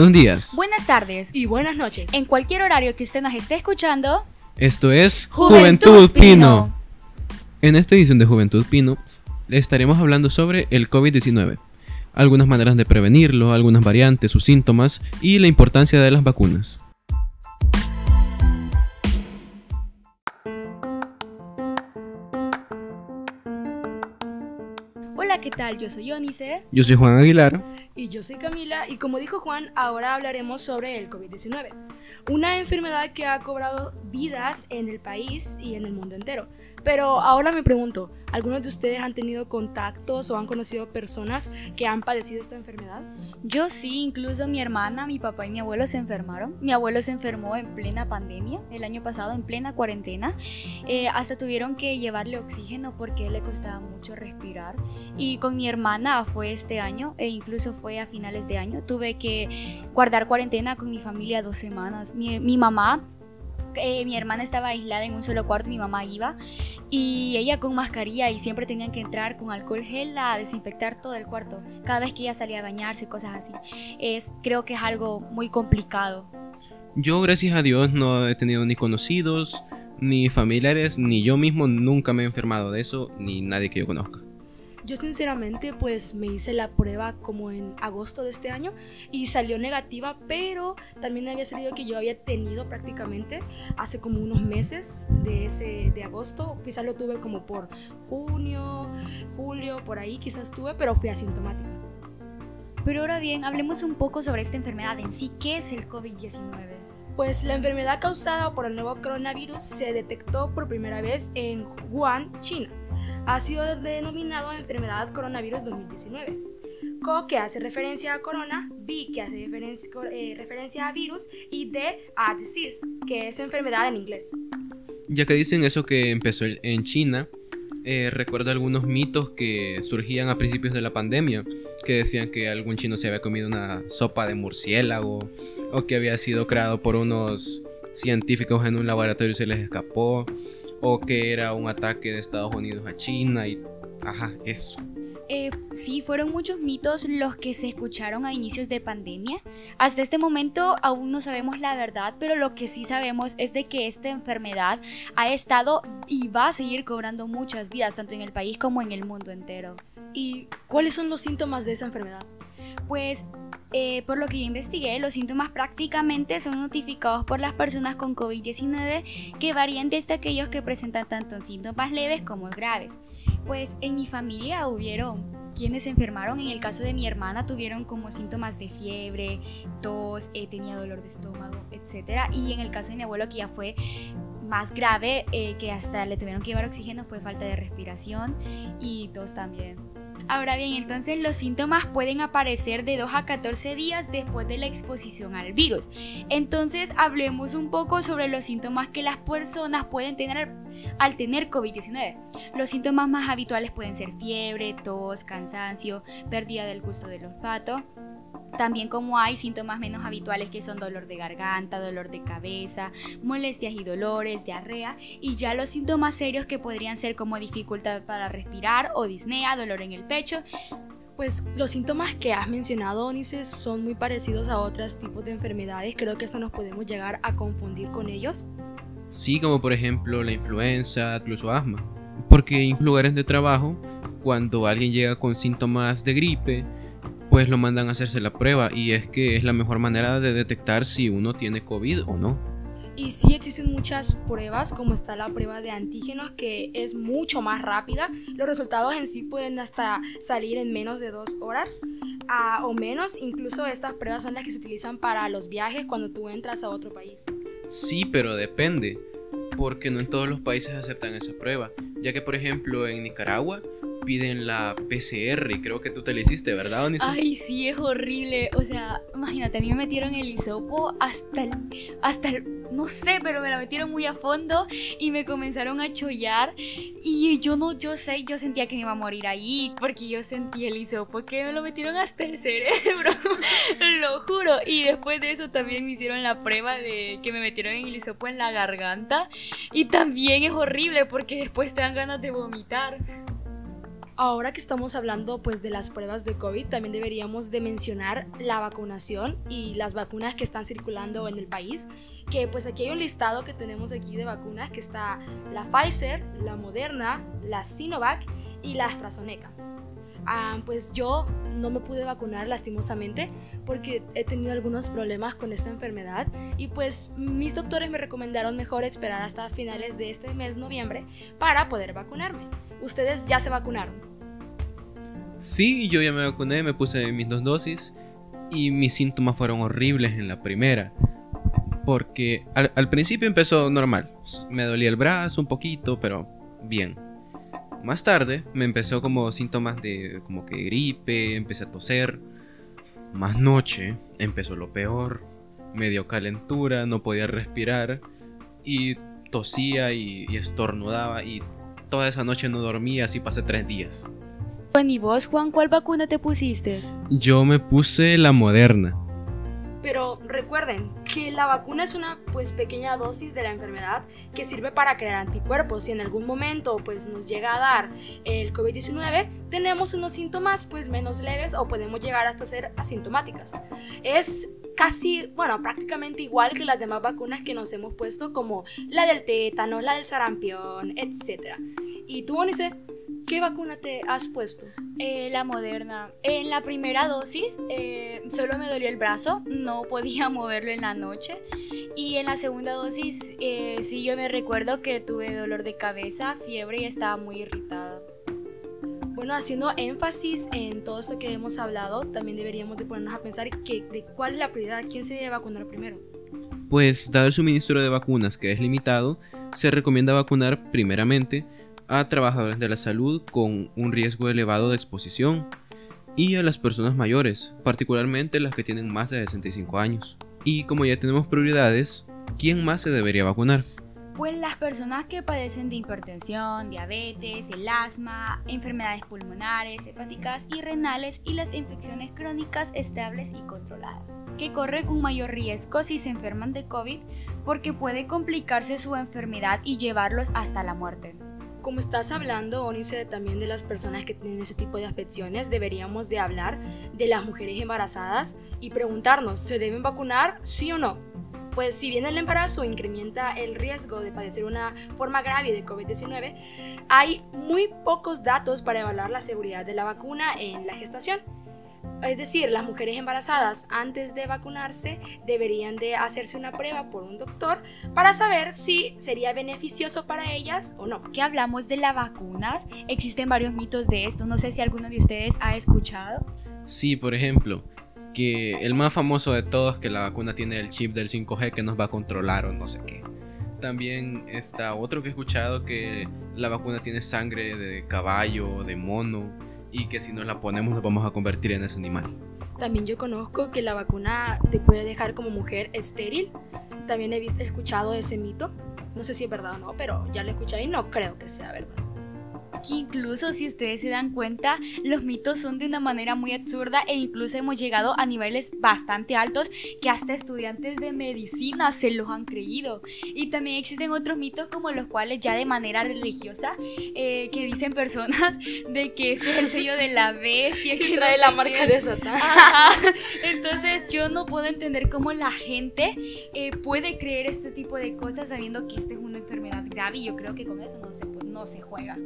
Buenos días. Buenas tardes. Y buenas noches. En cualquier horario que usted nos esté escuchando. Esto es Juventud, Pino. En esta edición de Juventud Pino le estaremos hablando sobre el COVID-19, algunas maneras de prevenirlo, algunas variantes, sus síntomas y la importancia de las vacunas. Hola, ¿qué tal? Yo soy Yonice. Yo soy Juan Aguilar. Y yo soy Camila y como dijo Juan, ahora hablaremos sobre el COVID-19, una enfermedad que ha cobrado vidas en el país y en el mundo entero. Pero ahora me pregunto, ¿algunos de ustedes han tenido contactos o han conocido personas que han padecido esta enfermedad? Yo sí, incluso mi hermana, mi papá y mi abuelo se enfermaron. Mi abuelo se enfermó en plena pandemia, el año pasado, en plena cuarentena. Eh, hasta tuvieron que llevarle oxígeno porque le costaba mucho respirar. Y con mi hermana fue este año, e incluso fue a finales de año. Tuve que guardar cuarentena con mi familia dos semanas. Mi, mi mamá eh, mi hermana estaba aislada en un solo cuarto, mi mamá iba y ella con mascarilla y siempre tenían que entrar con alcohol gel a desinfectar todo el cuarto. Cada vez que ella salía a bañarse, cosas así. Es, creo que es algo muy complicado. Yo, gracias a Dios, no he tenido ni conocidos, ni familiares, ni yo mismo nunca me he enfermado de eso, ni nadie que yo conozca. Yo sinceramente pues me hice la prueba como en agosto de este año y salió negativa, pero también había salido que yo había tenido prácticamente hace como unos meses de ese de agosto, quizás lo tuve como por junio, julio, por ahí quizás tuve, pero fui asintomática. Pero ahora bien, hablemos un poco sobre esta enfermedad en sí, ¿qué es el COVID-19? Pues la enfermedad causada por el nuevo coronavirus se detectó por primera vez en Wuhan, China ha sido denominado enfermedad coronavirus 2019. Co que hace referencia a corona, B que hace eh, referencia a virus y D a disease, que es enfermedad en inglés. Ya que dicen eso que empezó en China, eh, recuerdo algunos mitos que surgían a principios de la pandemia, que decían que algún chino se había comido una sopa de murciélago o que había sido creado por unos científicos en un laboratorio y se les escapó o que era un ataque de Estados Unidos a China y ajá, eso. Eh, sí, fueron muchos mitos los que se escucharon a inicios de pandemia. Hasta este momento aún no sabemos la verdad, pero lo que sí sabemos es de que esta enfermedad ha estado y va a seguir cobrando muchas vidas, tanto en el país como en el mundo entero. ¿Y cuáles son los síntomas de esa enfermedad? Pues eh, por lo que yo investigué, los síntomas prácticamente son notificados por las personas con COVID-19 que varían desde aquellos que presentan tanto síntomas leves como graves. Pues en mi familia hubieron quienes se enfermaron, en el caso de mi hermana tuvieron como síntomas de fiebre, tos, eh, tenía dolor de estómago, etc. Y en el caso de mi abuelo que ya fue más grave, eh, que hasta le tuvieron que llevar oxígeno, fue falta de respiración y tos también. Ahora bien, entonces los síntomas pueden aparecer de 2 a 14 días después de la exposición al virus. Entonces hablemos un poco sobre los síntomas que las personas pueden tener al tener COVID-19. Los síntomas más habituales pueden ser fiebre, tos, cansancio, pérdida del gusto del olfato. También como hay síntomas menos habituales que son dolor de garganta, dolor de cabeza, molestias y dolores, diarrea y ya los síntomas serios que podrían ser como dificultad para respirar o disnea, dolor en el pecho. Pues los síntomas que has mencionado, Onice, son muy parecidos a otros tipos de enfermedades. Creo que hasta nos podemos llegar a confundir con ellos. Sí, como por ejemplo la influenza, incluso asma. Porque en lugares de trabajo, cuando alguien llega con síntomas de gripe, pues lo mandan a hacerse la prueba y es que es la mejor manera de detectar si uno tiene COVID o no. Y sí existen muchas pruebas, como está la prueba de antígenos, que es mucho más rápida. Los resultados en sí pueden hasta salir en menos de dos horas o menos. Incluso estas pruebas son las que se utilizan para los viajes cuando tú entras a otro país. Sí, pero depende, porque no en todos los países aceptan esa prueba, ya que por ejemplo en Nicaragua piden la PCR creo que tú te la hiciste, ¿verdad? Ay, sí, es horrible. O sea, imagínate, a mí me metieron el hisopo hasta el, hasta el, no sé, pero me la metieron muy a fondo y me comenzaron a chollar y yo no, yo sé, yo sentía que me iba a morir ahí porque yo sentí el hisopo que me lo metieron hasta el cerebro, lo juro. Y después de eso también me hicieron la prueba de que me metieron el hisopo en la garganta y también es horrible porque después te dan ganas de vomitar. Ahora que estamos hablando pues de las pruebas de COVID, también deberíamos de mencionar la vacunación y las vacunas que están circulando en el país, que pues aquí hay un listado que tenemos aquí de vacunas que está la Pfizer, la Moderna, la Sinovac y la AstraZeneca. Ah, pues yo no me pude vacunar lastimosamente porque he tenido algunos problemas con esta enfermedad y pues mis doctores me recomendaron mejor esperar hasta finales de este mes noviembre para poder vacunarme. ¿Ustedes ya se vacunaron? Sí, yo ya me vacuné, me puse mis dos dosis y mis síntomas fueron horribles en la primera. Porque al, principio empezó normal. Me dolía el brazo un poquito, pero bien. Más tarde me empezó como síntomas de como que gripe, empecé a toser. Más noche empezó lo peor. Me dio calentura, no podía respirar y tosía y, y estornudaba y toda esa noche no dormía, así pasé tres días. ¿Y vos, Juan, cuál vacuna te pusiste? Yo me puse la moderna. Pero recuerden que la vacuna es una pues pequeña dosis de la enfermedad que sirve para crear anticuerpos. Si en algún momento pues nos llega a dar el COVID-19, tenemos unos síntomas pues menos leves o podemos llegar hasta ser asintomáticas. Es casi, bueno, prácticamente igual que las demás vacunas que nos hemos puesto como la del tétano, la del sarampión, etc. ¿Y tú, Onice? ¿Qué vacuna te has puesto? Eh, la moderna. En la primera dosis eh, solo me dolió el brazo, no podía moverlo en la noche. Y en la segunda dosis eh, sí yo me recuerdo que tuve dolor de cabeza, fiebre y estaba muy irritada. Bueno, haciendo énfasis en todo eso que hemos hablado, también deberíamos de ponernos a pensar que, de cuál es la prioridad, quién se debe vacunar primero. Pues dado el suministro de vacunas que es limitado, se recomienda vacunar primeramente a trabajadores de la salud con un riesgo elevado de exposición y a las personas mayores, particularmente las que tienen más de 65 años. Y como ya tenemos prioridades, ¿quién más se debería vacunar? Pues las personas que padecen de hipertensión, diabetes, el asma, enfermedades pulmonares, hepáticas y renales y las infecciones crónicas estables y controladas, que corren un mayor riesgo si se enferman de COVID porque puede complicarse su enfermedad y llevarlos hasta la muerte. Como estás hablando, Onice, también de las personas que tienen ese tipo de afecciones, deberíamos de hablar de las mujeres embarazadas y preguntarnos, ¿se deben vacunar? ¿Sí o no? Pues si bien el embarazo incrementa el riesgo de padecer una forma grave de COVID-19, hay muy pocos datos para evaluar la seguridad de la vacuna en la gestación. Es decir, las mujeres embarazadas antes de vacunarse deberían de hacerse una prueba por un doctor para saber si sería beneficioso para ellas o no. ¿Qué hablamos de las vacunas? Existen varios mitos de esto. No sé si alguno de ustedes ha escuchado. Sí, por ejemplo, que el más famoso de todos que la vacuna tiene el chip del 5G que nos va a controlar o no sé qué. También está otro que he escuchado que la vacuna tiene sangre de caballo de mono y que si nos la ponemos nos vamos a convertir en ese animal. También yo conozco que la vacuna te puede dejar como mujer estéril. También he visto, escuchado ese mito. No sé si es verdad o no, pero ya lo escuché y no creo que sea verdad que incluso si ustedes se dan cuenta, los mitos son de una manera muy absurda e incluso hemos llegado a niveles bastante altos que hasta estudiantes de medicina se los han creído. Y también existen otros mitos como los cuales ya de manera religiosa eh, que dicen personas de que ese es el sello de la bestia que trae la marca de Satán. Entonces yo no puedo entender cómo la gente eh, puede creer este tipo de cosas sabiendo que esta es una enfermedad grave y yo creo que con eso no se, no se juega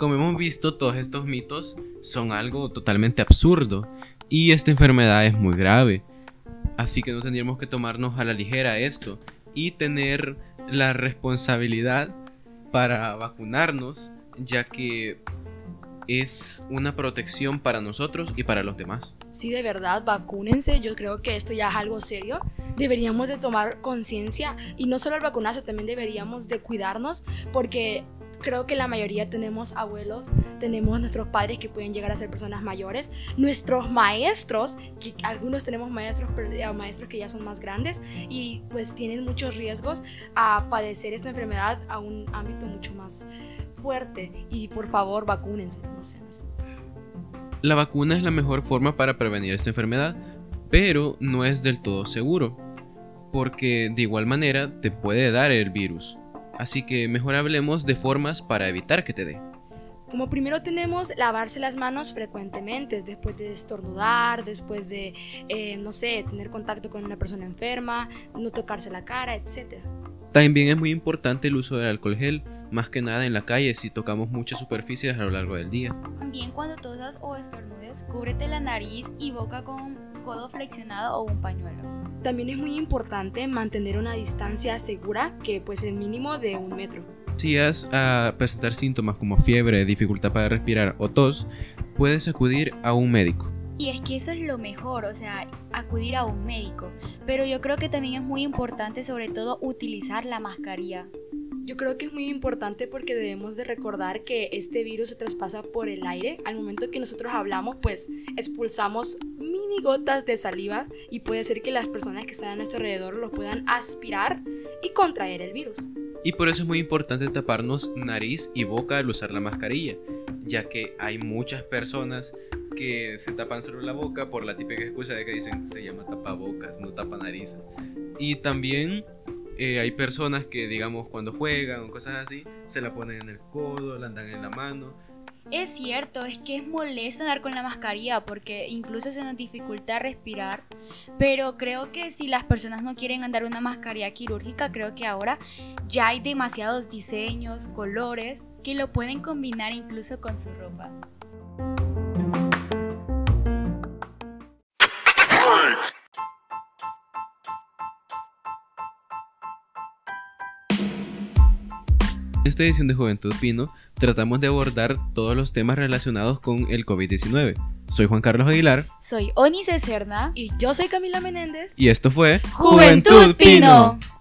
como hemos visto, todos estos mitos son algo totalmente absurdo y esta enfermedad es muy grave. Así que no tendríamos que tomarnos a la ligera esto y tener la responsabilidad para vacunarnos, ya que es una protección para nosotros y para los demás. Sí, de verdad, vacúnense. Yo creo que esto ya es algo serio. Deberíamos de tomar conciencia y no solo al vacunarse, también deberíamos de cuidarnos porque creo que la mayoría tenemos abuelos, tenemos nuestros padres que pueden llegar a ser personas mayores, nuestros maestros, que algunos tenemos maestros, eh, maestros que ya son más grandes y pues tienen muchos riesgos a padecer esta enfermedad a un ámbito mucho más fuerte y por favor vacúnense, no sean La vacuna es la mejor forma para prevenir esta enfermedad, pero no es del todo seguro, porque de igual manera te puede dar el virus. Así que mejor hablemos de formas para evitar que te dé. Como primero tenemos lavarse las manos frecuentemente, después de estornudar, después de, eh, no sé, tener contacto con una persona enferma, no tocarse la cara, etc. También es muy importante el uso del alcohol gel, más que nada en la calle si tocamos muchas superficies a lo largo del día. También cuando tosas o estornudes, cúbrete la nariz y boca con un codo flexionado o un pañuelo. También es muy importante mantener una distancia segura, que pues es mínimo de un metro. Si vas a presentar síntomas como fiebre, dificultad para respirar o tos, puedes acudir a un médico. Y es que eso es lo mejor, o sea, acudir a un médico. Pero yo creo que también es muy importante sobre todo utilizar la mascarilla. Yo creo que es muy importante porque debemos de recordar que este virus se traspasa por el aire. Al momento que nosotros hablamos, pues expulsamos mini gotas de saliva y puede ser que las personas que están a nuestro alrededor lo puedan aspirar y contraer el virus. Y por eso es muy importante taparnos nariz y boca al usar la mascarilla, ya que hay muchas personas que se tapan solo la boca por la típica excusa de que dicen se llama tapabocas, no tapa narices. Y también eh, hay personas que, digamos, cuando juegan o cosas así, se la ponen en el codo, la andan en la mano es cierto, es que es molesto andar con la mascarilla porque incluso se nos dificulta respirar, pero creo que si las personas no quieren andar una mascarilla quirúrgica, creo que ahora ya hay demasiados diseños, colores que lo pueden combinar incluso con su ropa. Esta edición de Juventud Pino tratamos de abordar todos los temas relacionados con el COVID-19. Soy Juan Carlos Aguilar. Soy Onice Cerna. Y yo soy Camila Menéndez. Y esto fue Juventud, Pino. Pino.